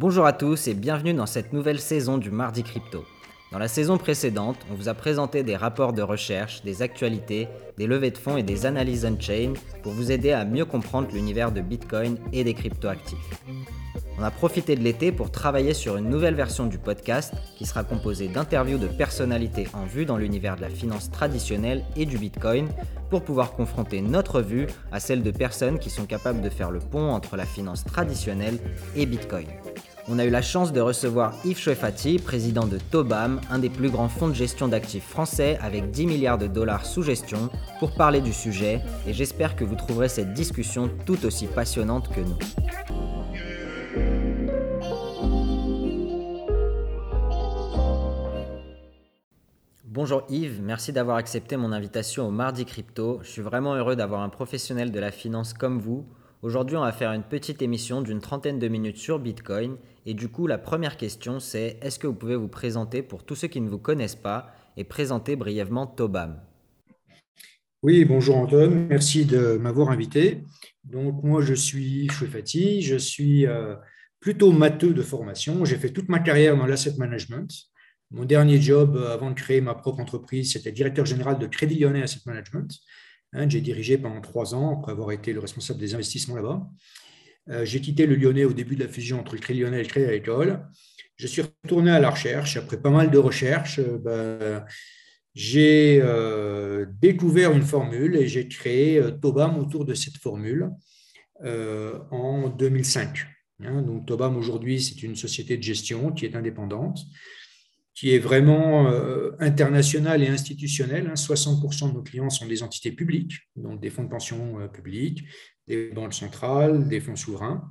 Bonjour à tous et bienvenue dans cette nouvelle saison du Mardi Crypto. Dans la saison précédente, on vous a présenté des rapports de recherche, des actualités, des levées de fonds et des analyses on-chain pour vous aider à mieux comprendre l'univers de Bitcoin et des cryptoactifs. On a profité de l'été pour travailler sur une nouvelle version du podcast qui sera composée d'interviews de personnalités en vue dans l'univers de la finance traditionnelle et du Bitcoin pour pouvoir confronter notre vue à celle de personnes qui sont capables de faire le pont entre la finance traditionnelle et Bitcoin. On a eu la chance de recevoir Yves Chouefati, président de Tobam, un des plus grands fonds de gestion d'actifs français avec 10 milliards de dollars sous gestion, pour parler du sujet et j'espère que vous trouverez cette discussion tout aussi passionnante que nous. Bonjour Yves, merci d'avoir accepté mon invitation au Mardi Crypto. Je suis vraiment heureux d'avoir un professionnel de la finance comme vous. Aujourd'hui, on va faire une petite émission d'une trentaine de minutes sur Bitcoin. Et du coup, la première question, c'est est-ce que vous pouvez vous présenter pour tous ceux qui ne vous connaissent pas et présenter brièvement Tobam? Oui, bonjour Antoine, merci de m'avoir invité. Donc moi, je suis Chouefati, je suis euh, plutôt matheux de formation. J'ai fait toute ma carrière dans l'asset management. Mon dernier job euh, avant de créer ma propre entreprise, c'était directeur général de Crédit Lyonnais Asset Management. Hein, j'ai dirigé pendant trois ans après avoir été le responsable des investissements là-bas. Euh, j'ai quitté le Lyonnais au début de la fusion entre le Crédit Lyonnais et le Crédit Agricole. Je suis retourné à la recherche. Après pas mal de recherches, euh, ben, j'ai découvert une formule et j'ai créé Tobam autour de cette formule en 2005. Hein, donc Tobam aujourd'hui, c'est une société de gestion qui est indépendante qui est vraiment euh, international et institutionnel. 60% hein. de nos clients sont des entités publiques, donc des fonds de pension euh, publics, des banques centrales, des fonds souverains.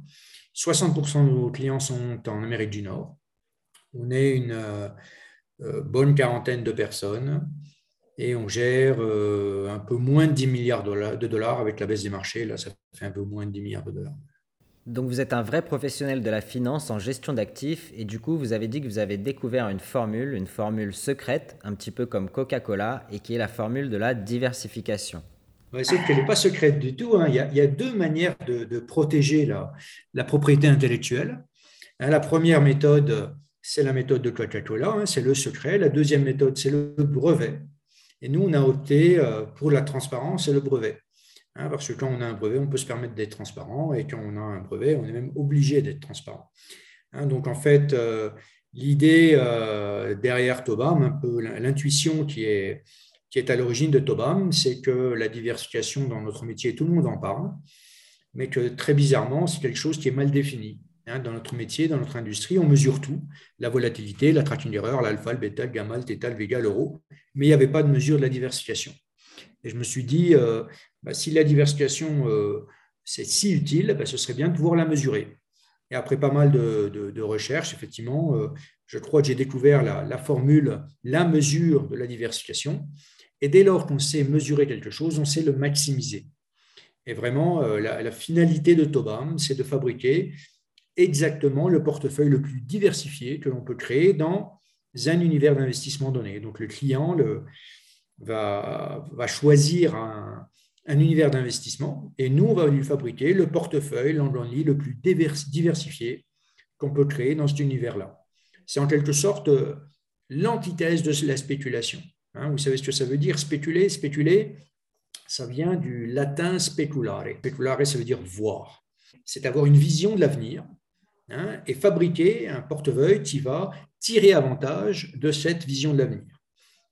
60% de nos clients sont en Amérique du Nord. On est une euh, bonne quarantaine de personnes et on gère un peu moins de 10 milliards de dollars avec la baisse des marchés. Là, ça fait un peu moins de 10 milliards de dollars. Donc vous êtes un vrai professionnel de la finance en gestion d'actifs et du coup vous avez dit que vous avez découvert une formule, une formule secrète, un petit peu comme Coca-Cola et qui est la formule de la diversification. C'est qu'elle n'est pas secrète du tout. Hein. Il, y a, deux manières de, protéger la, propriété intellectuelle. Hein, la première méthode, c'est la méthode de Coca-Cola, hein, c'est le secret. La deuxième méthode, c'est le brevet. Et nous, on a opté euh, pour la transparence et le brevet. Parce que quand on a un brevet, on peut se permettre d'être transparent, et quand on a un brevet, on est même obligé d'être transparent. Donc en fait, euh, l'idée euh, derrière Tobam, un peu l'intuition qui est, qui est à l'origine de Tobam, c'est que la diversification dans notre métier, tout le monde en parle, mais que très bizarrement, c'est quelque chose qui est mal défini. Hein, dans notre métier, dans notre industrie, on mesure tout, la volatilité, la tracking erreur, l'alpha, le bêta, le gamma, le θ, le vega, l'euro, mais il n'y avait pas de mesure de la diversification. Et je me suis dit, euh, bah, si la diversification euh, c'est si utile, bah, ce serait bien de pouvoir la mesurer. Et après pas mal de, recherches, effectivement, euh, je crois que j'ai découvert la, formule, la mesure de la diversification. Et dès lors qu'on sait mesurer quelque chose, on sait le maximiser. Et vraiment, la, la finalité de Tobam, c'est de fabriquer exactement le portefeuille le plus diversifié que l'on peut créer dans un univers d'investissement donné. Donc le client, va, choisir un, un univers d'investissement et nous, on va lui fabriquer le portefeuille, l'endonnie le plus diversifié qu'on peut créer dans cet univers-là. C'est en quelque sorte l'antithèse de la spéculation. Hein. vous savez ce que ça veut dire, spéculer Spéculer, ça vient du latin speculare. Speculare, ça veut dire voir. C'est avoir une vision de l'avenir hein, et fabriquer un portefeuille qui va tirer avantage de cette vision de l'avenir.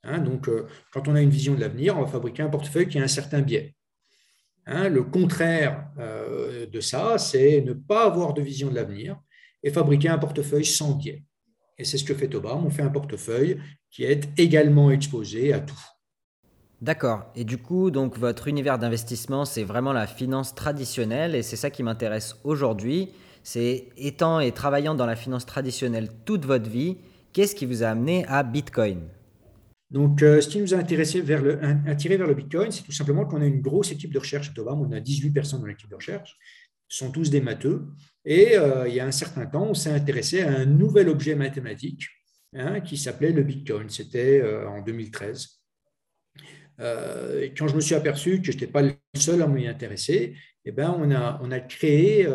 Hein, donc, euh, quand on a une vision de l'avenir, on va fabriquer un portefeuille qui a un certain biais. Le contraire euh, de ça, c'est ne pas avoir de vision de l'avenir et fabriquer un portefeuille sans biais. Et c'est ce que fait Obama. On fait un portefeuille qui est également exposé à tout. D'accord. Et du coup, donc votre univers d'investissement, c'est vraiment la finance traditionnelle et c'est ça qui m'intéresse aujourd'hui. C'est étant et travaillant dans la finance traditionnelle toute votre vie, qu'est-ce qui vous a amené à Bitcoin? Donc, euh, ce qui nous a intéressé vers le, attiré vers le Bitcoin, c'est tout simplement qu'on a une grosse équipe de recherche à Tobam. On a 18 personnes dans l'équipe de recherche. Ce sont tous des matheux. Et euh, il y a un certain temps, on s'est intéressé à un nouvel objet mathématique hein, qui s'appelait le Bitcoin. C'était euh, en 2013. euh, quand je me suis aperçu que je n'étais pas le seul à m'y intéresser, eh ben, on, a, on a créé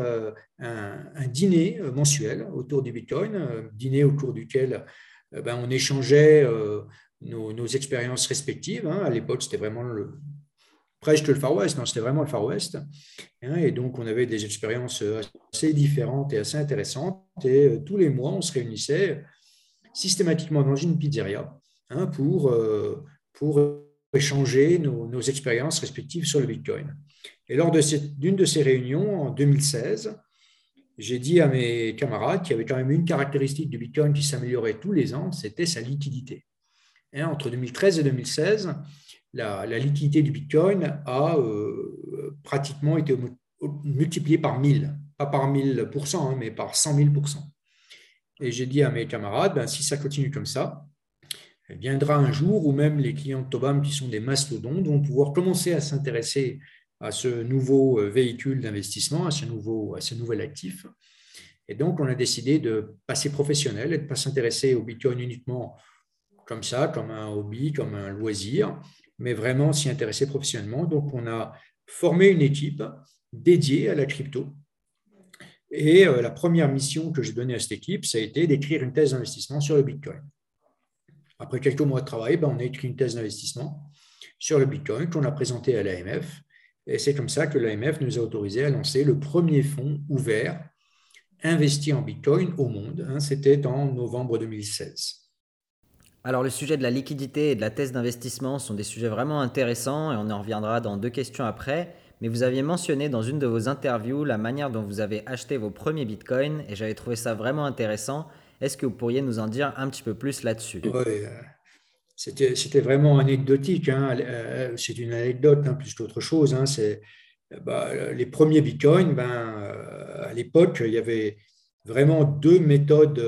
un, dîner mensuel autour du Bitcoin, dîner au cours duquel ben, on échangeait nos, expériences respectives. Hein. À l'époque, c'était vraiment le, presque le Far West, non, c'était vraiment le Far West. Hein. Et donc, on avait des expériences assez différentes et assez intéressantes. Et tous les mois, on se réunissait systématiquement dans une pizzeria hein, pour, pour échanger nos, expériences respectives sur le Bitcoin. Et lors d'une de, ces réunions, en 2016, j'ai dit à mes camarades qu'il y avait quand même une caractéristique du Bitcoin qui s'améliorait tous les ans, c'était sa liquidité. Entre 2013 et 2016, la, liquidité du Bitcoin a euh, pratiquement été multipliée par 1000, pas par 1000%, hein, mais par 100 000%. Et j'ai dit à mes camarades, ben, si ça continue comme ça, il viendra un jour où même les clients de Tobam, qui sont des mastodontes, vont pouvoir commencer à s'intéresser à ce nouveau euh, véhicule d'investissement, à ce, nouveau, à ce nouvel actif. Et donc, on a décidé de passer professionnel et de ne pas s'intéresser au Bitcoin uniquement comme ça, comme un hobby, comme un loisir, mais vraiment s'y intéresser professionnellement. Donc, on a formé une équipe dédiée à la crypto. Et euh, la première mission que j'ai donnée à cette équipe, ça a été d'écrire une thèse d'investissement sur le Bitcoin. Après quelques mois de travail, ben, on a écrit une thèse d'investissement sur le Bitcoin qu'on a présenté à l'AMF. Et c'est comme ça que l'AMF nous a autorisé à lancer le premier fonds ouvert investi en Bitcoin au monde. Hein. C'était en novembre 2016. Alors le sujet de la liquidité et de la thèse d'investissement sont des sujets vraiment intéressants et on en reviendra dans deux questions après. Mais vous aviez mentionné dans une de vos interviews la manière dont vous avez acheté vos premiers bitcoins et j'avais trouvé ça vraiment intéressant est-ce que vous pourriez nous en dire un petit peu plus là-dessus? Oui, euh, c'était vraiment anecdotique. Hein. Euh, c'est une anecdote hein, plus qu'autre chose. Hein. C'est bah, les premiers bitcoins. Ben, euh, à l'époque, il y avait vraiment deux méthodes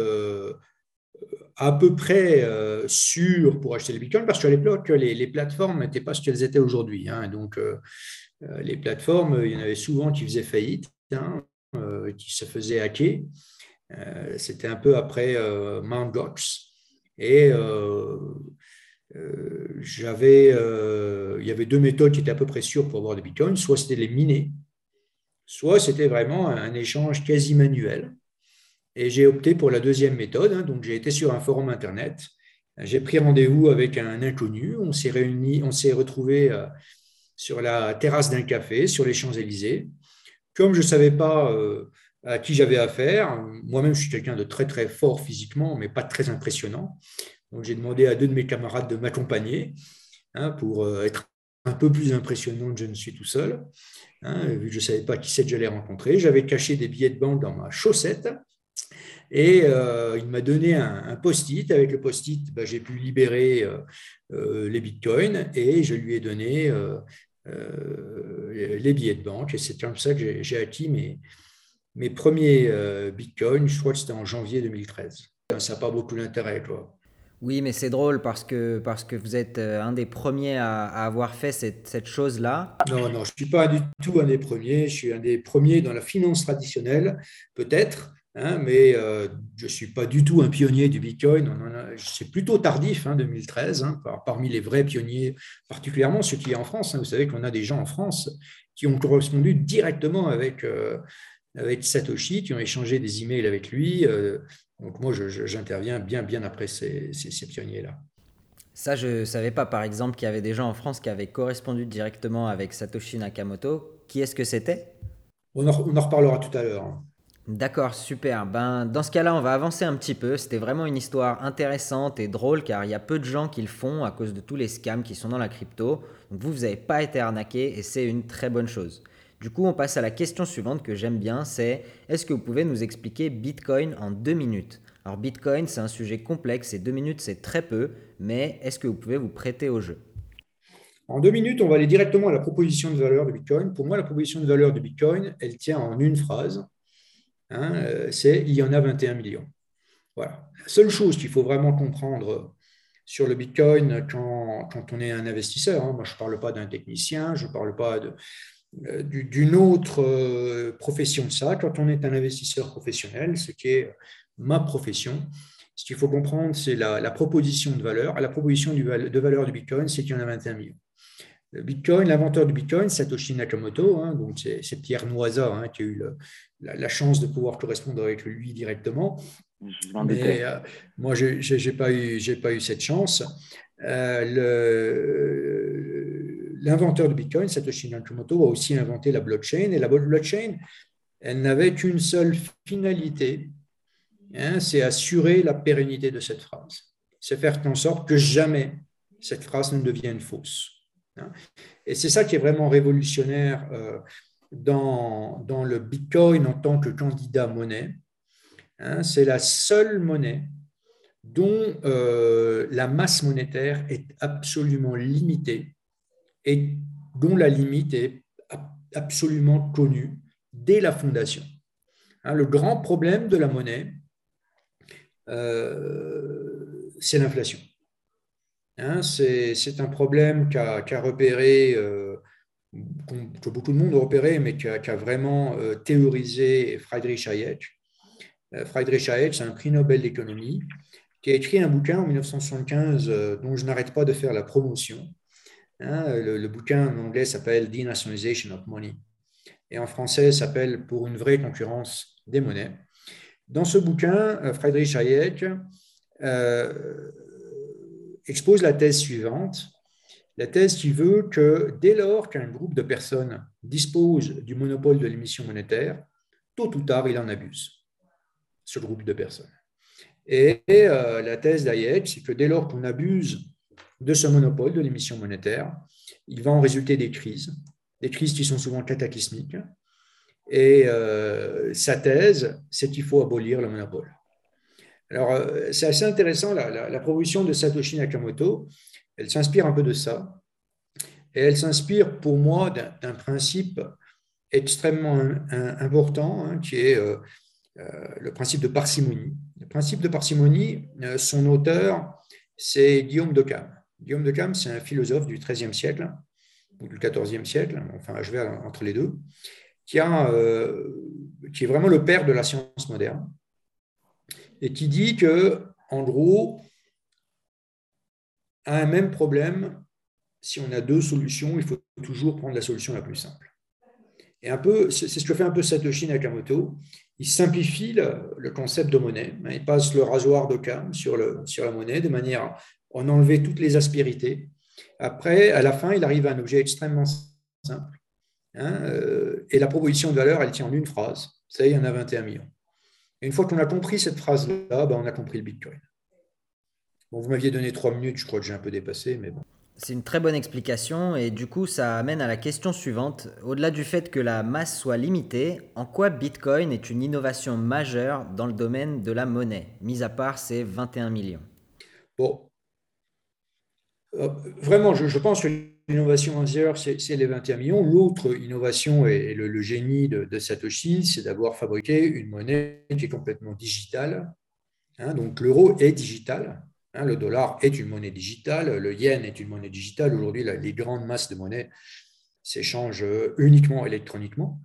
à peu près sûres pour acheter les bitcoins, parce qu'à l'époque, les, plateformes n'étaient pas ce qu'elles étaient aujourd'hui. Donc, les plateformes, il y en avait souvent qui faisaient faillite, qui se faisaient hacker. Euh, c'était un peu après euh, Mount Gox. Et euh, j'avais, il y avait deux méthodes qui étaient à peu près sûres pour avoir des bitcoins. Soit c'était les miner, soit c'était vraiment un échange quasi manuel. Et j'ai opté pour la deuxième méthode. Hein. donc j'ai été sur un forum internet. J'ai pris rendez-vous avec un inconnu. On s'est réunis, on s'est retrouvé sur la terrasse d'un café sur les Champs-Élysées. Comme je ne savais pas à qui j'avais affaire. Moi-même, je suis quelqu'un de très très fort physiquement, mais pas très impressionnant. Donc j'ai demandé à deux de mes camarades de m'accompagner hein, pour euh, être un peu plus impressionnant que je ne suis tout seul. Hein, vu que je ne savais pas qui c'est que j'allais rencontrer. J'avais caché des billets de banque dans ma chaussette. Et euh, il m'a donné un, post-it. Avec le post-it, bah, j'ai pu libérer euh, les bitcoins et je lui ai donné les billets de banque. Et c'est comme ça que j'ai acquis mes, mes premiers euh, bitcoins, je crois que c'était en janvier 2013. Ça n'a pas beaucoup d'intérêt, quoi. Oui, mais c'est drôle parce que, parce que vous êtes euh, un des premiers à, avoir fait cette, cette chose-là. Non, non, je ne suis pas du tout un des premiers. Je suis un des premiers dans la finance traditionnelle, peut-être, hein, mais euh, je ne suis pas du tout un pionnier du Bitcoin. C'est plutôt tardif, hein, 2013, hein, parmi les vrais pionniers, particulièrement ceux qui sont en France. Hein. vous savez qu'on a des gens en France qui ont correspondu directement avec avec Satoshi, qui ont échangé des emails avec lui. Euh, donc moi, j'interviens bien, bien après ces, pionniers-là. Ça, je ne savais pas, par exemple, qu'il y avait des gens en France qui avaient correspondu directement avec Satoshi Nakamoto. Qui est-ce que c'était? On en, reparlera tout à l'heure. D'accord, super. Ben, dans ce cas-là, on va avancer un petit peu. C'était vraiment une histoire intéressante et drôle car il y a peu de gens qui le font à cause de tous les scams qui sont dans la crypto. Donc vous, vous n'avez pas été arnaqué et c'est une très bonne chose. Du coup, on passe à la question suivante que j'aime bien, c'est est-ce que vous pouvez nous expliquer Bitcoin en deux minutes? Alors Bitcoin, c'est un sujet complexe et deux minutes, c'est très peu, mais est-ce que vous pouvez vous prêter au jeu? En deux minutes, on va aller directement à la proposition de valeur de Bitcoin. Pour moi, la proposition de valeur de Bitcoin, elle tient en une phrase. Hein, euh, c'est il y en a 21 millions. Voilà. La seule chose qu'il faut vraiment comprendre sur le Bitcoin quand, on est un investisseur, hein, moi je ne parle pas d'un technicien, je ne parle pas euh, d'une autre euh, profession de ça. Quand on est un investisseur professionnel, ce qui est ma profession, ce qu'il faut comprendre, c'est la, proposition de valeur. La proposition de valeur du Bitcoin, c'est qu'il y en a 21 millions. Bitcoin, l'inventeur du Bitcoin, Satoshi Nakamoto, hein, donc c'est Pierre Noisa hein, qui a eu la, chance de pouvoir correspondre avec lui directement. Mais euh, moi, je n'ai pas, eu, pas eu cette chance. Euh, l'inventeur du Bitcoin, Satoshi Nakamoto, a aussi inventé la blockchain. Et la blockchain, elle n'avait qu'une seule finalité, hein, c'est assurer la pérennité de cette phrase. C'est faire en sorte que jamais cette phrase ne devienne fausse. Hein. Et c'est ça qui est vraiment révolutionnaire euh, dans, le Bitcoin en tant que candidat monnaie. Hein. c'est la seule monnaie dont euh, la masse monétaire est absolument limitée et dont la limite est absolument connue dès la fondation. Hein, le grand problème de la monnaie, euh, c'est l'inflation. Hein, c'est un problème qu'a repéré, euh, que beaucoup de monde a repéré, mais qu'a vraiment euh, théorisé Friedrich Hayek. Euh, Friedrich Hayek, c'est un prix Nobel d'économie, qui a écrit un bouquin en 1975 dont je n'arrête pas de faire la promotion. Hein, le, bouquin en anglais s'appelle Denationalization of Money et en français s'appelle Pour une vraie concurrence des monnaies. Dans ce bouquin, Friedrich Hayek expose la thèse suivante. La thèse qui veut que dès lors qu'un groupe de personnes dispose du monopole de l'émission monétaire, tôt ou tard, il en abuse, ce groupe de personnes. Et euh, la thèse d'Hayek, c'est que dès lors qu'on abuse de ce monopole de l'émission monétaire, il va en résulter des crises, des crises qui sont souvent cataclysmiques. Et euh, sa thèse, c'est qu'il faut abolir le monopole. Alors, euh, c'est assez intéressant, la, proposition de Satoshi Nakamoto, elle s'inspire un peu de ça. Et elle s'inspire pour moi d'un principe extrêmement important, hein, qui est euh, euh, le principe de parcimonie. Le principe de parcimonie, son auteur, c'est Guillaume de Cam. Guillaume de Cam, c'est un philosophe du XIIIe siècle, ou du XIVe siècle, enfin, je vais entre les deux, qui est vraiment le père de la science moderne et qui dit que, gros, à un même problème, si on a deux solutions, il faut toujours prendre la solution la plus simple. Et un peu, c'est ce que fait un peu Satoshi Nakamoto. Il simplifie le, concept de monnaie. Il passe le rasoir de cam sur, la monnaie de manière à en enlever toutes les aspérités. Après, à la fin, il arrive à un objet extrêmement simple. Hein, euh, et la proposition de valeur, elle tient en une phrase. Ça y est, il y en a 21 millions une fois qu'on a compris cette phrase-là, ben, on a compris le Bitcoin. Bon, vous m'aviez donné trois minutes, je crois que j'ai un peu dépassé, mais bon. C'est une très bonne explication et du coup ça amène à la question suivante. Au-delà du fait que la masse soit limitée, en quoi Bitcoin est une innovation majeure dans le domaine de la monnaie, mis à part ces 21 millions? Bon, euh, vraiment, je, pense que l'innovation majeure, c'est les 21 millions. L'autre innovation et le, génie de, Satoshi, c'est d'avoir fabriqué une monnaie qui est complètement digitale. Hein. donc l'euro est digital, hein. le dollar est une monnaie digitale, le yen est une monnaie digitale. Aujourd'hui, les grandes masses de monnaie s'échangent uniquement électroniquement.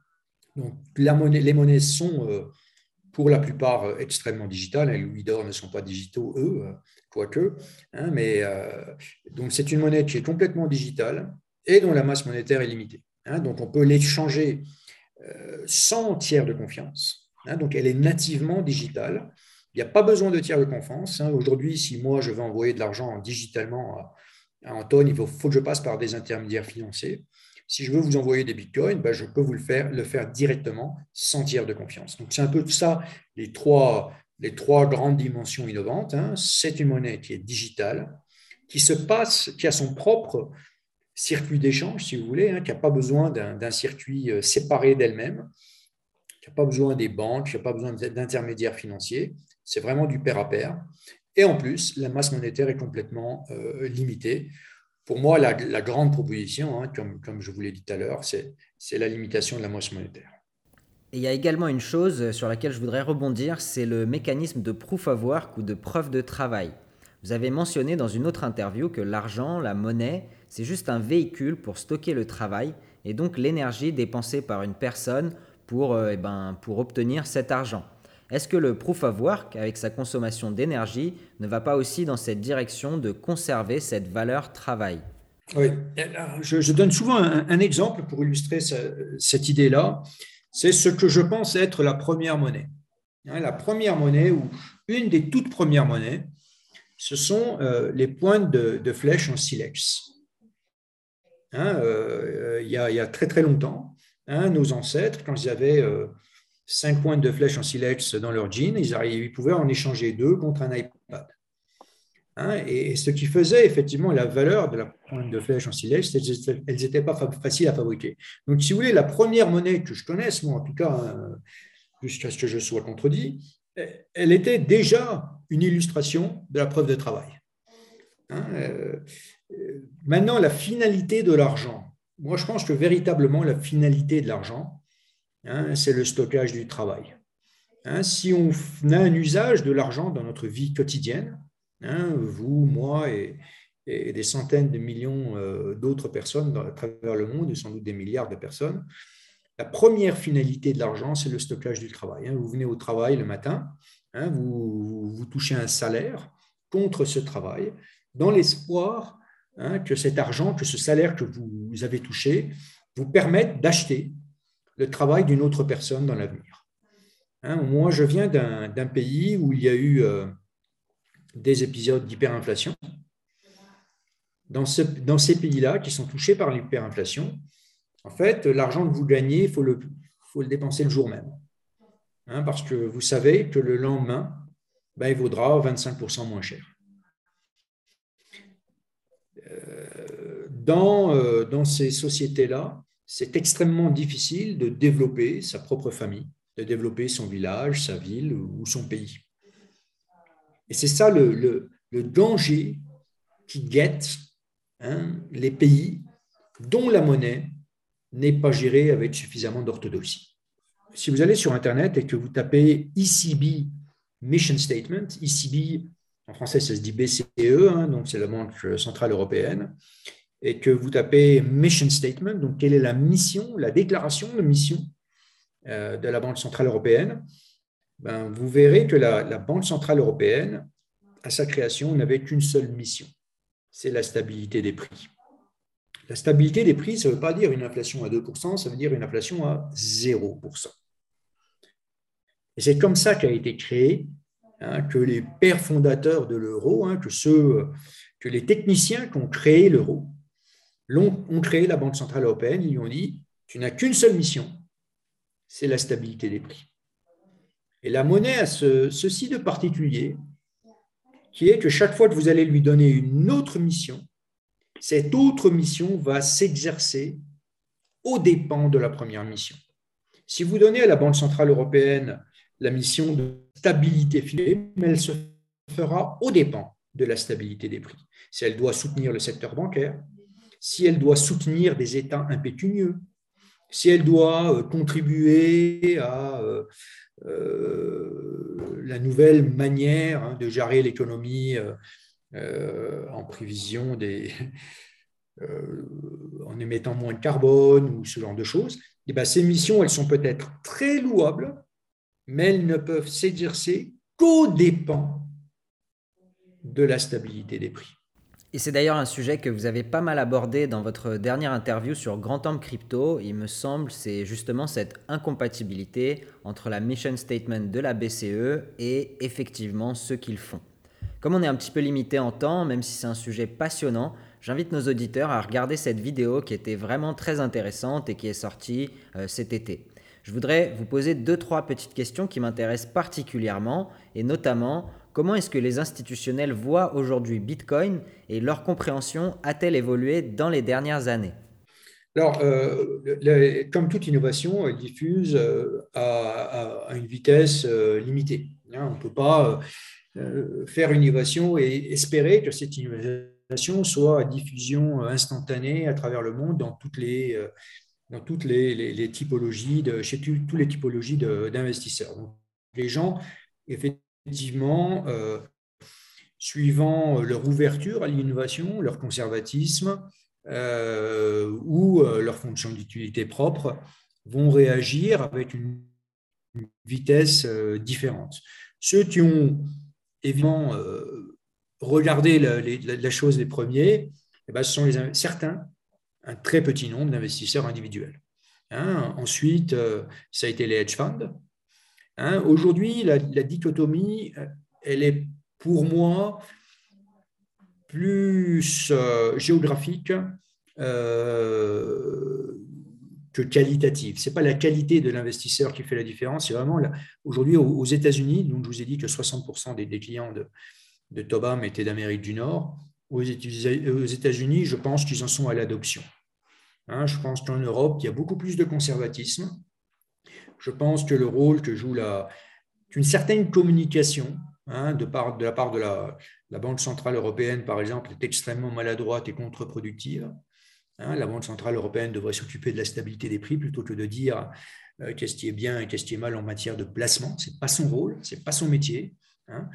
Donc les monnaies sont euh, pour la plupart extrêmement digitales. Les louis d'or ne sont pas digitaux, eux quoique. Hein, mais, euh, donc, c'est une monnaie qui est complètement digitale et dont la masse monétaire est limitée. Hein. donc, on peut l'échanger euh, sans tiers de confiance. Hein. donc, elle est nativement digitale. Il n'y a pas besoin de tiers de confiance. Aujourd'hui, si moi, je veux envoyer de l'argent digitalement à, Antoine, il faut, que je passe par des intermédiaires financiers. Si je veux vous envoyer des bitcoins, ben, je peux vous le faire, le faire directement sans tiers de confiance. Donc, c'est un peu ça, les trois, les trois grandes dimensions innovantes. Hein. C'est une monnaie qui est digitale, qui se passe, qui a son propre circuit d'échange, si vous voulez, hein, qui n'a pas besoin d'un circuit euh, séparé d'elle-même, qui n'a pas besoin des banques, qui n'a pas besoin d'intermédiaires financiers. C'est vraiment du pair à pair. Et en plus, la masse monétaire est complètement euh, limitée. Pour moi, la, grande proposition, hein, comme, comme je vous l'ai dit tout à l'heure, c'est la limitation de la masse monétaire. Et il y a également une chose sur laquelle je voudrais rebondir, c'est le mécanisme de proof of work ou de preuve de travail. Vous avez mentionné dans une autre interview que l'argent, la monnaie, c'est juste un véhicule pour stocker le travail et donc l'énergie dépensée par une personne pour, euh, eh ben, pour obtenir cet argent. Est-ce que le proof of work, avec sa consommation d'énergie, ne va pas aussi dans cette direction de conserver cette valeur travail? Oui, je, donne souvent un, exemple pour illustrer cette idée-là. C'est ce que je pense être la première monnaie. Hein, la première monnaie, ou une des toutes premières monnaies, ce sont euh, les pointes de, flèches en silex. Hein, euh, il, y a, très très longtemps, hein, nos ancêtres, quand ils avaient euh, cinq pointes de flèches en silex dans leur jean, ils pouvaient en échanger deux contre un iPad. Hein, et ce qui faisait effectivement la valeur de la pointe de flèche en silex, elles n'étaient pas faciles à fabriquer. Donc, si vous voulez, la première monnaie que je connaisse, moi en tout cas, euh, jusqu'à ce que je sois contredit, elle était déjà une illustration de la preuve de travail. Hein, euh, euh, maintenant, la finalité de l'argent. Moi, je pense que véritablement, la finalité de l'argent, hein, c'est le stockage du travail. si on a un usage de l'argent dans notre vie quotidienne, Hein, vous, moi et, des centaines de millions euh, d'autres personnes à travers le monde, et sans doute des milliards de personnes. La première finalité de l'argent, c'est le stockage du travail. Hein. Vous venez au travail le matin, hein, vous, touchez un salaire contre ce travail, dans l'espoir que cet argent, que ce salaire que vous avez touché, vous permette d'acheter le travail d'une autre personne dans l'avenir. moi, je viens d'un pays où il y a eu euh, des épisodes d'hyperinflation. Dans, ces pays-là qui sont touchés par l'hyperinflation, en fait, l'argent que vous gagnez, il faut le, dépenser le jour même. Hein, parce que vous savez que le lendemain, ben, il vaudra 25% moins cher. Euh, euh, dans ces sociétés-là, c'est extrêmement difficile de développer sa propre famille, de développer son village, sa ville ou son pays. Et c'est ça le, danger qui guette hein, les pays dont la monnaie n'est pas gérée avec suffisamment d'orthodoxie. Si vous allez sur Internet et que vous tapez ECB Mission Statement, ECB, en français ça se dit BCE, hein, donc c'est la Banque Centrale Européenne, et que vous tapez Mission Statement, donc quelle est la mission, la déclaration de mission euh, de la Banque Centrale Européenne, ben, vous verrez que la, Banque centrale européenne, à sa création, n'avait qu'une seule mission, c'est la stabilité des prix. La stabilité des prix, ça ne veut pas dire une inflation à 2%, ça veut dire une inflation à 0%. Et c'est comme ça qu'a été créé hein, que les pères fondateurs de l'euro, hein, que, que les techniciens qui ont créé l'euro, ont créé la Banque centrale européenne, ils lui ont dit, tu n'as qu'une seule mission, c'est la stabilité des prix. Et la monnaie a ceci de particulier, qui est que chaque fois que vous allez lui donner une autre mission, cette autre mission va s'exercer aux dépens de la première mission. Si vous donnez à la Banque centrale européenne la mission de stabilité financière, elle se fera aux dépens de la stabilité des prix. Si elle doit soutenir le secteur bancaire, si elle doit soutenir des États impécunieux, si elle doit euh, contribuer à euh, la nouvelle manière hein, de gérer l'économie euh, euh, en prévision des, en émettant moins de carbone ou ce genre de choses, eh bien, ces missions, elles sont peut-être très louables, mais elles ne peuvent s'exercer qu'aux dépens de la stabilité des prix. Et c'est d'ailleurs un sujet que vous avez pas mal abordé dans votre dernière interview sur Grand Temple Crypto. Il me semble c'est justement cette incompatibilité entre la mission statement de la BCE et effectivement ce qu'ils font. Comme on est un petit peu limité en temps, même si c'est un sujet passionnant, j'invite nos auditeurs à regarder cette vidéo qui était vraiment très intéressante et qui est sortie euh, cet été. Je voudrais vous poser deux trois petites questions qui m'intéressent particulièrement et notamment Comment est-ce que les institutionnels voient aujourd'hui Bitcoin et leur compréhension a-t-elle évolué dans les dernières années? Alors, euh, comme toute innovation, elle diffuse euh, à, une vitesse euh, limitée. Hein. on ne peut pas faire une innovation et espérer que cette innovation soit à diffusion instantanée à travers le monde dans toutes les, dans toutes les, typologies, de, chez tous les typologies d'investisseurs. Les gens, effectivement, effectivement, euh, suivant leur ouverture à l'innovation, leur conservatisme euh, ou euh, leur fonction d'utilité propre, vont réagir avec une vitesse différente. Ceux qui ont évidemment regardé la, chose les premiers, eh ben, ce sont certains, un très petit nombre d'investisseurs individuels. Hein, ensuite, euh, ça a été les hedge funds. Hein, aujourd'hui, la, dichotomie, euh, elle est pour moi plus euh, géographique que qualitative. Ce n'est pas la qualité de l'investisseur qui fait la différence, c'est vraiment aujourd'hui aux, États-Unis, donc je vous ai dit que 60% des, clients de, de Tobam étaient d'Amérique du Nord. Aux États-Unis, je pense qu'ils en sont à l'adoption. Hein, je pense qu'en Europe, il y a beaucoup plus de conservatisme. Je pense que le rôle que joue la, une certaine communication hein, de, la part de la, Banque centrale européenne, par exemple, est extrêmement maladroite et contre-productive. Hein, la Banque centrale européenne devrait s'occuper de la stabilité des prix plutôt que de dire euh, qu'est-ce qui est bien et qu'est-ce qui est mal en matière de placement. Ce n'est pas son rôle, ce n'est pas son métier. Hein,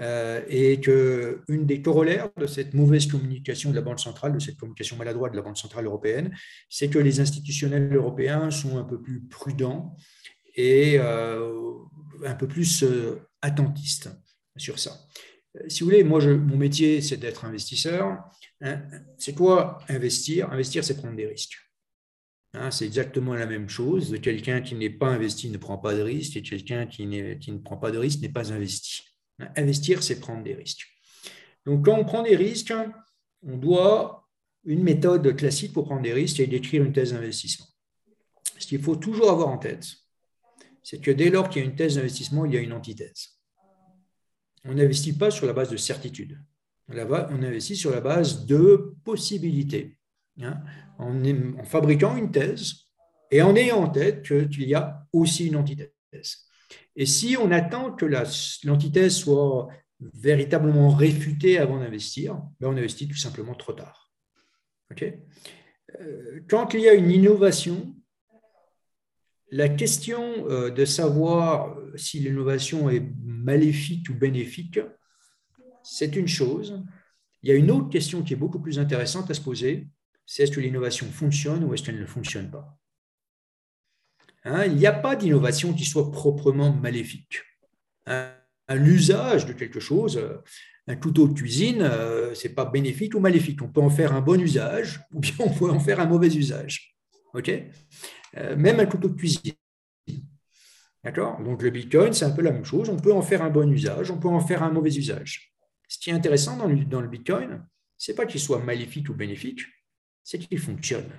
euh, et qu'une des corollaires de cette mauvaise communication de la Banque centrale, de cette communication maladroite de la Banque centrale européenne, c'est que les institutionnels européens sont un peu plus prudents et euh, un peu plus euh, attentistes sur ça. Si vous voulez, moi, mon métier, c'est d'être investisseur. Hein, c'est quoi investir? Investir, c'est prendre des risques. Hein, c'est exactement la même chose. Quelqu'un qui n'est pas investi ne prend pas de risque et quelqu'un qui, qui ne prend pas de risque n'est pas investi. Investir, c'est prendre des risques. Donc, quand on prend des risques, on doit une méthode classique pour prendre des risques et d'écrire une thèse d'investissement. Ce qu'il faut toujours avoir en tête, c'est que dès lors qu'il y a une thèse d'investissement, il y a une antithèse. On n'investit pas sur la base de certitude. On investit sur la base de possibilités. Hein, en, en fabriquant une thèse et en ayant en tête qu'il y a aussi une antithèse. Et si on attend que l'antithèse soit véritablement réfutée avant d'investir, ben on investit tout simplement trop tard. Euh, quand il y a une innovation, la question euh, de savoir si l'innovation est maléfique ou bénéfique, c'est une chose. Il y a une autre question qui est beaucoup plus intéressante à se poser, c'est est-ce que l'innovation fonctionne ou est-ce qu'elle ne fonctionne pas? Hein, il n'y a pas d'innovation qui soit proprement maléfique. L'usage de quelque chose, un couteau de cuisine, euh, ce n'est pas bénéfique ou maléfique. On peut en faire un bon usage ou bien on peut en faire un mauvais usage. Ok? Euh, Même un couteau de cuisine. D'accord? Donc le Bitcoin, c'est un peu la même chose. On peut en faire un bon usage, on peut en faire un mauvais usage. Ce qui est intéressant dans le, dans le Bitcoin, ce n'est pas qu'il soit maléfique ou bénéfique, c'est qu'il fonctionne.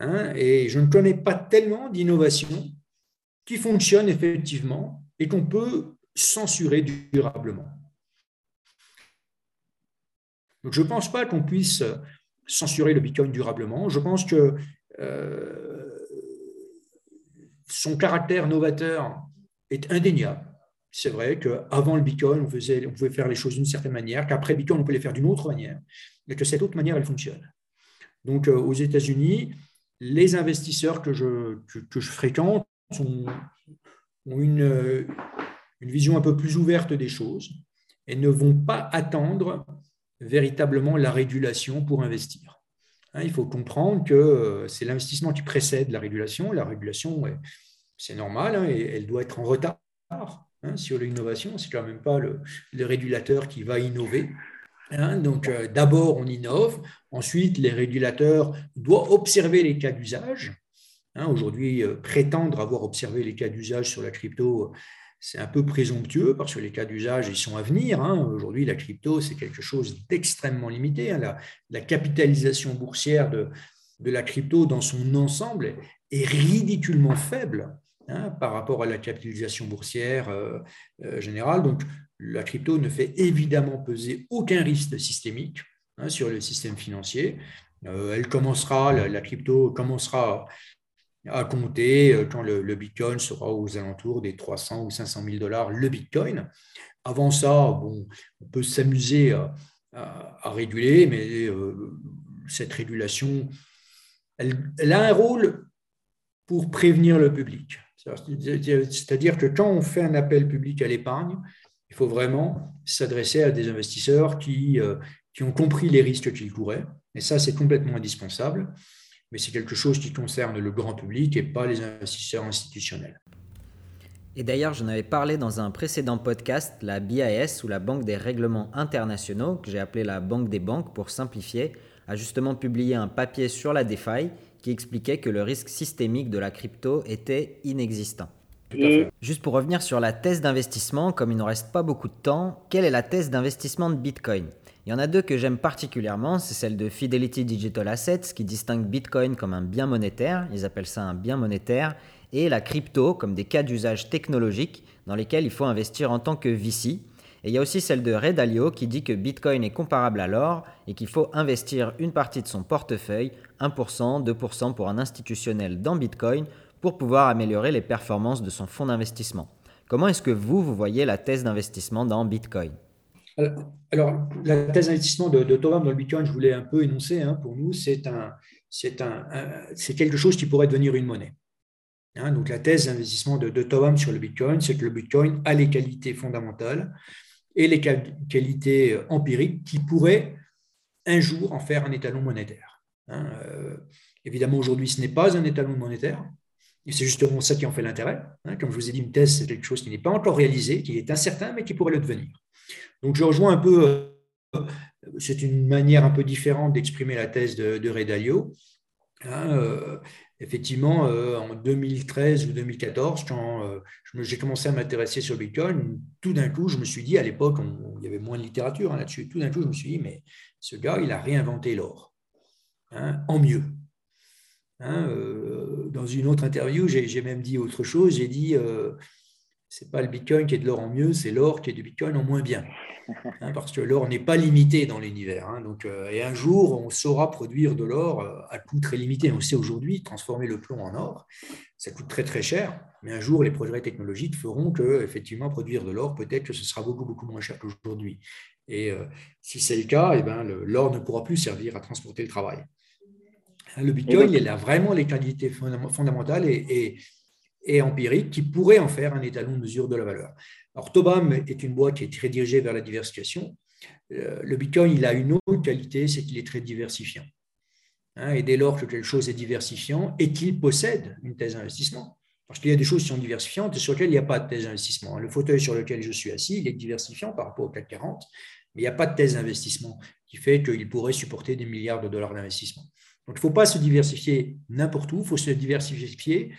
Hein, et je ne connais pas tellement d'innovations qui fonctionnent effectivement et qu'on peut censurer durablement. Donc, je ne pense pas qu'on puisse censurer le Bitcoin durablement. Je pense que euh, son caractère novateur est indéniable. C'est vrai qu'avant le Bitcoin, on, faisait, on pouvait faire les choses d'une certaine manière, qu'après Bitcoin, on peut les faire d'une autre manière, et que cette autre manière, elle fonctionne. Donc, euh, aux États-Unis, les investisseurs que je, que, je fréquente ont, une, vision un peu plus ouverte des choses et ne vont pas attendre véritablement la régulation pour investir. Hein, il faut comprendre que c'est l'investissement qui précède la régulation. La régulation, c'est normal, hein, et elle doit être en retard hein, sur l'innovation. Ce n'est quand même pas le régulateur qui va innover. Hein, donc, euh, d'abord, on innove. Ensuite, les régulateurs doivent observer les cas d'usage. Hein, aujourd'hui, euh, prétendre avoir observé les cas d'usage sur la crypto, c'est un peu présomptueux parce que les cas d'usage, ils sont à venir. Hein. Aujourd'hui, la crypto, c'est quelque chose d'extrêmement limité. La, capitalisation boursière de, de, la crypto dans son ensemble est ridiculement faible par rapport à la capitalisation boursière euh, générale. Donc, la crypto ne fait évidemment peser aucun risque systémique hein, sur le système financier. Euh, elle commencera, la, crypto commencera à compter euh, quand le, Bitcoin sera aux alentours des 300 ou 500 000 dollars le Bitcoin. Avant ça, bon, on peut s'amuser à, réguler, mais euh, cette régulation, elle, elle, a un rôle pour prévenir le public. C'est-à-dire que quand on fait un appel public à l'épargne, il faut vraiment s'adresser à des investisseurs qui, euh, qui ont compris les risques qu'ils couraient. Et ça, c'est complètement indispensable. Mais c'est quelque chose qui concerne le grand public et pas les investisseurs institutionnels. Et d'ailleurs, j'en avais parlé dans un précédent podcast, la BIS ou la Banque des règlements internationaux, que j'ai appelé la Banque des banques pour simplifier, a justement publié un papier sur la DeFi qui expliquait que le risque systémique de la crypto était inexistant. Juste pour revenir sur la thèse d'investissement, comme il ne reste pas beaucoup de temps, quelle est la thèse d'investissement de Bitcoin? Il y en a deux que j'aime particulièrement, c'est celle de Fidelity Digital Assets qui distingue Bitcoin comme un bien monétaire, ils appellent ça un bien monétaire, et la crypto comme des cas d'usage technologique dans lesquels il faut investir en tant que VC. Et il y a aussi celle de Ray Dalio qui dit que Bitcoin est comparable à l'or et qu'il faut investir une partie de son portefeuille, 1%, 2% pour un institutionnel dans Bitcoin pour pouvoir améliorer les performances de son fonds d'investissement. Comment est-ce que vous, vous voyez la thèse d'investissement dans Bitcoin? Alors, la thèse d'investissement de, de dans le Bitcoin, je voulais un peu énoncer, hein, pour nous, c'est quelque chose qui pourrait devenir une monnaie. Hein, donc, la thèse d'investissement de, de sur le Bitcoin, c'est que le Bitcoin a les qualités fondamentales et les qualités empiriques qui pourraient un jour en faire un étalon monétaire. Hein, euh, évidemment, aujourd'hui, ce n'est pas un étalon monétaire, c'est justement ça qui en fait l'intérêt. Hein. Comme je vous ai dit, une thèse, c'est quelque chose qui n'est pas encore réalisé, qui est incertain, mais qui pourrait le devenir. Donc, je rejoins un peu, euh, c'est une manière un peu différente d'exprimer la thèse de, de Dalio. Hein, euh, effectivement, euh, en 2013 ou 2014, quand j'ai commencé à m'intéresser sur Bitcoin, tout d'un coup, je me suis dit, à l'époque, il y avait moins de littérature hein, là-dessus, tout d'un coup, je me suis dit, mais ce gars, il a réinventé l'or, en mieux. Hein, euh, dans une autre interview, j'ai même dit autre chose. J'ai dit euh, c'est pas le Bitcoin qui est de l'or en mieux, c'est l'or qui est du Bitcoin en moins bien. Hein, parce que l'or n'est pas limité dans l'univers. Hein. donc, euh, et un jour, on saura produire de l'or à coût très limité. On sait aujourd'hui transformer le plomb en or. Ça coûte très très cher, mais un jour, les progrès technologiques feront que, effectivement, produire de l'or, peut-être que ce sera beaucoup beaucoup moins cher qu'aujourd'hui. Et si c'est le cas, eh ben, l'or ne pourra plus servir à transporter le travail. Le Bitcoin, il a vraiment les qualités fondamentales et, empiriques qui pourraient en faire un étalon de mesure de la valeur. Alors, Tobam est une boîte qui est très dirigée vers la diversification. Euh, le Bitcoin, il a une autre qualité, c'est qu'il est très diversifiant. Hein, et dès lors que quelque chose est diversifiant et qu'il possède une thèse d'investissement, parce qu'il y a des choses qui sont diversifiantes et sur lesquelles il n'y a pas de thèse d'investissement. Le fauteuil sur lequel je suis assis, il est diversifiant par rapport au CAC 40, mais il n'y a pas de thèse d'investissement qui fait qu'il pourrait supporter des milliards de dollars d'investissement. Donc, il ne faut pas se diversifier n'importe où, il faut se diversifier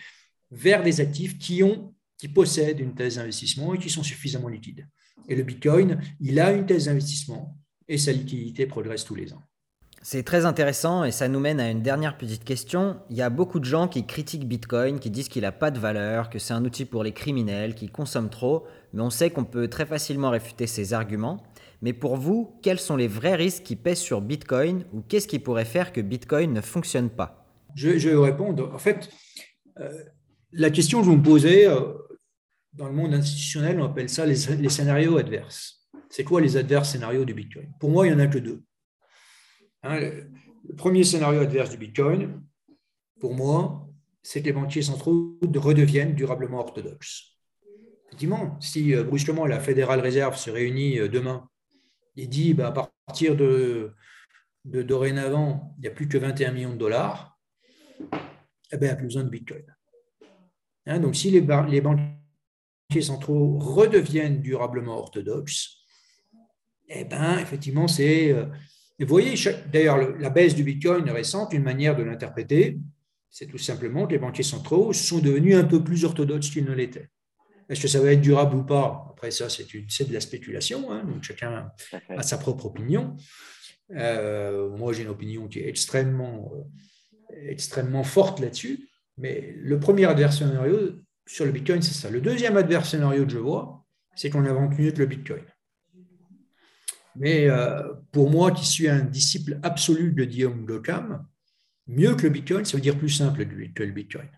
vers des actifs qui, ont, qui possèdent une thèse d'investissement et qui sont suffisamment liquides. Et le Bitcoin, il a une thèse d'investissement et sa liquidité progresse tous les ans. C'est très intéressant et ça nous mène à une dernière petite question. Il y a beaucoup de gens qui critiquent Bitcoin, qui disent qu'il n'a pas de valeur, que c'est un outil pour les criminels, qui consomment trop, mais on sait qu'on peut très facilement réfuter ces arguments. Mais pour vous, quels sont les vrais risques qui pèsent sur Bitcoin ou qu'est-ce qui pourrait faire que Bitcoin ne fonctionne pas? Je, vais répondre. En fait, euh, la question que vous me posez, euh, dans le monde institutionnel, on appelle ça les, scénarios adverses. C'est quoi les adverses scénarios du Bitcoin? Pour moi, il n'y en a que deux. Hein, le, premier scénario adverse du Bitcoin, pour moi, c'est que les banquiers centraux redeviennent durablement orthodoxes. Effectivement, si euh, brusquement la Fédérale Réserve se réunit demain et dit bah, à partir de, de dorénavant, il n'y a plus que 21 millions de dollars, eh ben, il n'y a plus besoin de Bitcoin. Hein, donc, si les, les banquiers centraux redeviennent durablement orthodoxes, eh ben, effectivement, c'est. Euh, vous voyez, d'ailleurs, la baisse du Bitcoin récente, une manière de l'interpréter, c'est tout simplement que les banquiers centraux sont devenus un peu plus orthodoxes qu'ils ne l'étaient. Est-ce que ça va être durable ou pas? Après, ça, c'est de la spéculation. Hein, donc, chacun a sa propre opinion. Euh, moi, j'ai une opinion qui est extrêmement, euh, extrêmement forte là-dessus. Mais le premier adversaire sur le Bitcoin, c'est ça. Le deuxième adversaire que je vois, c'est qu'on invente mieux que le Bitcoin. Mais euh, pour moi, qui suis un disciple absolu de Guillaume Gokam, mieux que le Bitcoin, ça veut dire plus simple que le Bitcoin.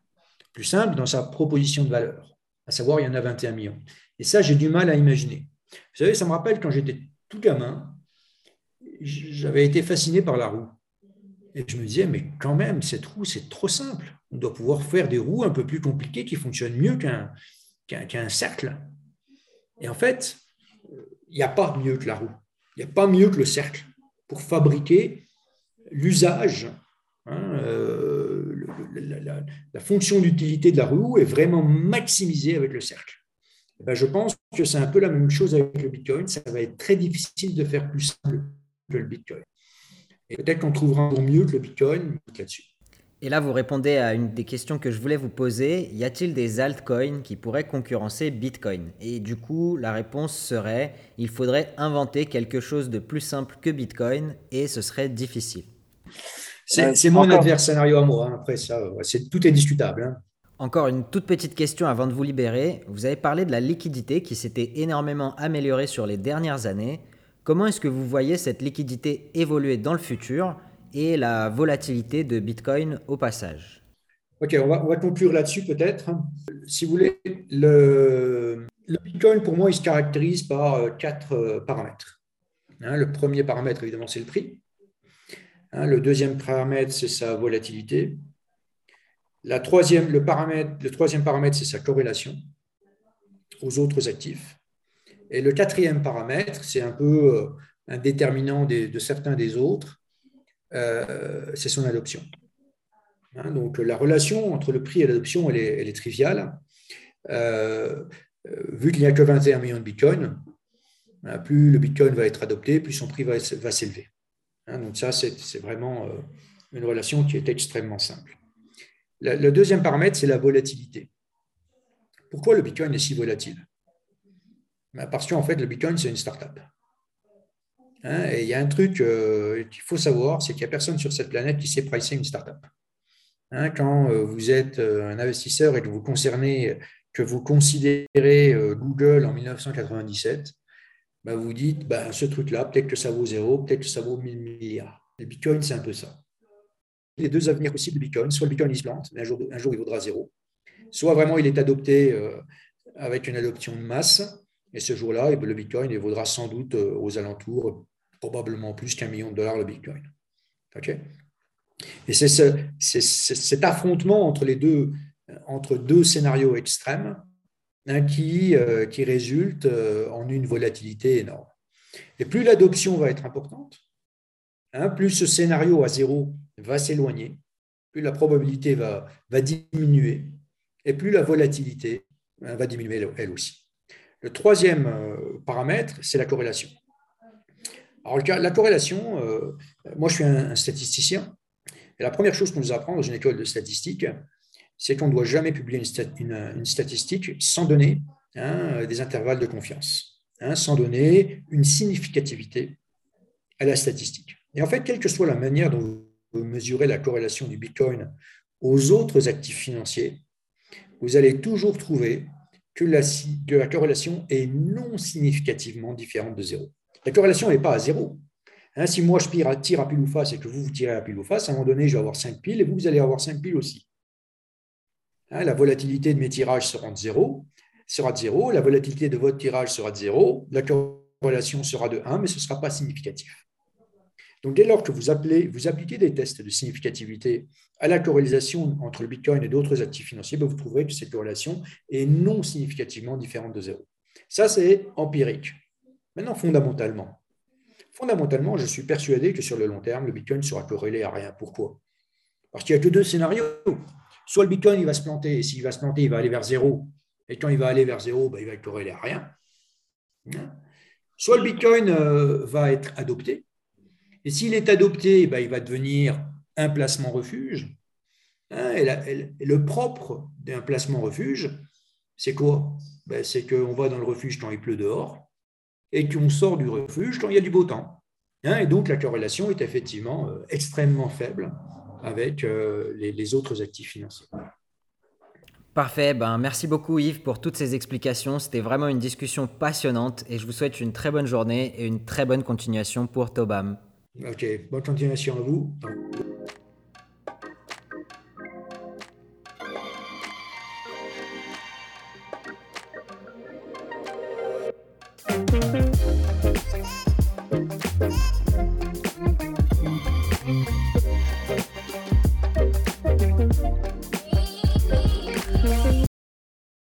Plus simple dans sa proposition de valeur à savoir il y en a 21 millions. Et ça, j'ai du mal à imaginer. Vous savez, ça me rappelle quand j'étais tout gamin, j'avais été fasciné par la roue. Et je me disais, mais quand même, cette roue, c'est trop simple. On doit pouvoir faire des roues un peu plus compliquées qui fonctionnent mieux qu'un qu'un cercle. Et en fait, il n'y a pas mieux que la roue. Il n'y a pas mieux que le cercle pour fabriquer l'usage hein, euh, la, fonction d'utilité de la roue est vraiment maximisée avec le cercle. eh ben, je pense que c'est un peu la même chose avec le Bitcoin. Ça va être très difficile de faire plus simple que le Bitcoin. Et peut-être qu'on trouvera un mieux que le Bitcoin là-dessus. Et là, vous répondez à une des questions que je voulais vous poser. Y a-t-il des altcoins qui pourraient concurrencer Bitcoin? Et du coup, la réponse serait, il faudrait inventer quelque chose de plus simple que Bitcoin et ce serait difficile. C'est mon adversaire scénario à moi. Hein. Après, ça, tout est discutable. Hein. Encore une toute petite question avant de vous libérer. Vous avez parlé de la liquidité qui s'était énormément améliorée sur les dernières années. Comment est-ce que vous voyez cette liquidité évoluer dans le futur et la volatilité de Bitcoin au passage? Ok, on va, conclure là-dessus peut-être. Si vous voulez, le, Bitcoin, pour moi, il se caractérise par euh, quatre euh, paramètres. Hein, le premier paramètre, évidemment, c'est le prix. Hein, le deuxième paramètre, c'est sa volatilité. La troisième, le, paramètre, le troisième paramètre, c'est sa corrélation aux autres actifs. Et le quatrième paramètre, c'est un peu euh, un déterminant de certains des autres, euh, c'est son adoption. Hein, donc la relation entre le prix et l'adoption, elle, est, triviale. Euh, vu qu'il n'y a que 21 millions de bitcoins, hein, plus le bitcoin va être adopté, plus son prix va, s'élever. Hein, donc ça, c'est vraiment une relation qui est extrêmement simple. Le, deuxième paramètre, c'est la volatilité. Pourquoi le bitcoin est si volatile? Ben, Parce qu'en fait, le bitcoin, c'est une start-up. Hein, et il y a un truc euh, qu'il faut savoir, c'est qu'il n'y a personne sur cette planète qui sait pricer une startup. Hein, quand euh, vous êtes euh, un investisseur et que vous concernez, que vous considérez Google en 1997, bah, vous dites, bah, ce truc-là, peut-être que ça vaut zéro, peut-être que ça vaut 1000 milliards. Le Bitcoin, c'est un peu ça. Les deux avenirs possibles de Bitcoin, soit le Bitcoin il se plante, mais un jour, un jour il vaudra zéro, soit vraiment il est adopté avec une adoption de masse, et ce jour-là, le Bitcoin il vaudra sans doute aux alentours probablement plus qu'un million de dollars le Bitcoin. Et c'est cet affrontement entre les deux, entre deux scénarios extrêmes hein, qui, euh, qui résulte euh, en une volatilité énorme. Et plus l'adoption va être importante, hein, plus ce scénario à zéro va s'éloigner, plus la probabilité va, va diminuer, et plus la volatilité hein, va diminuer elle aussi. Le troisième euh, paramètre, c'est la corrélation. Alors, la corrélation, moi je suis un, statisticien, et la première chose qu'on nous apprend dans une école de statistique, c'est qu'on ne doit jamais publier une, statistique sans donner hein, des intervalles de confiance, hein, sans donner une significativité à la statistique. Et en fait, quelle que soit la manière dont vous mesurez la corrélation du Bitcoin aux autres actifs financiers, vous allez toujours trouver que la, corrélation est non significativement différente de zéro. La corrélation n'est pas à zéro. Hein, si moi je tire à pile ou face et que vous, vous tirez à pile ou face, à un moment donné, je vais avoir 5 piles et vous, vous allez avoir 5 piles aussi. Hein, la volatilité de mes tirages sera de zéro, sera de zéro, la volatilité de votre tirage sera de zéro, la corrélation sera de 1, mais ce ne sera pas significatif. Donc, dès lors que vous, appliquez des tests de significativité à la corrélation entre le Bitcoin et d'autres actifs financiers, ben, vous trouverez que cette corrélation est non significativement différente de zéro. Ça, c'est empirique. Maintenant, fondamentalement, fondamentalement, je suis persuadé que sur le long terme, le Bitcoin sera corrélé à rien. Pourquoi? Parce qu'il n'y a que deux scénarios. Soit le Bitcoin il va se planter, et s'il va se planter, il va aller vers zéro. Et quand il va aller vers zéro, ben, il va être corrélé à rien. Soit le Bitcoin euh, va être adopté. Et s'il est adopté, ben, il va devenir un placement refuge. Hein, le propre d'un placement refuge, c'est quoi? Ben, C'est qu'on va dans le refuge quand il pleut dehors et qu'on sort du refuge quand il y a du beau temps. Hein, et donc la corrélation est effectivement euh, extrêmement faible avec euh, les, autres actifs financiers. Parfait, ben, merci beaucoup Yves pour toutes ces explications. C'était vraiment une discussion passionnante et je vous souhaite une très bonne journée et une très bonne continuation pour Tobam. Ok, bonne continuation à vous.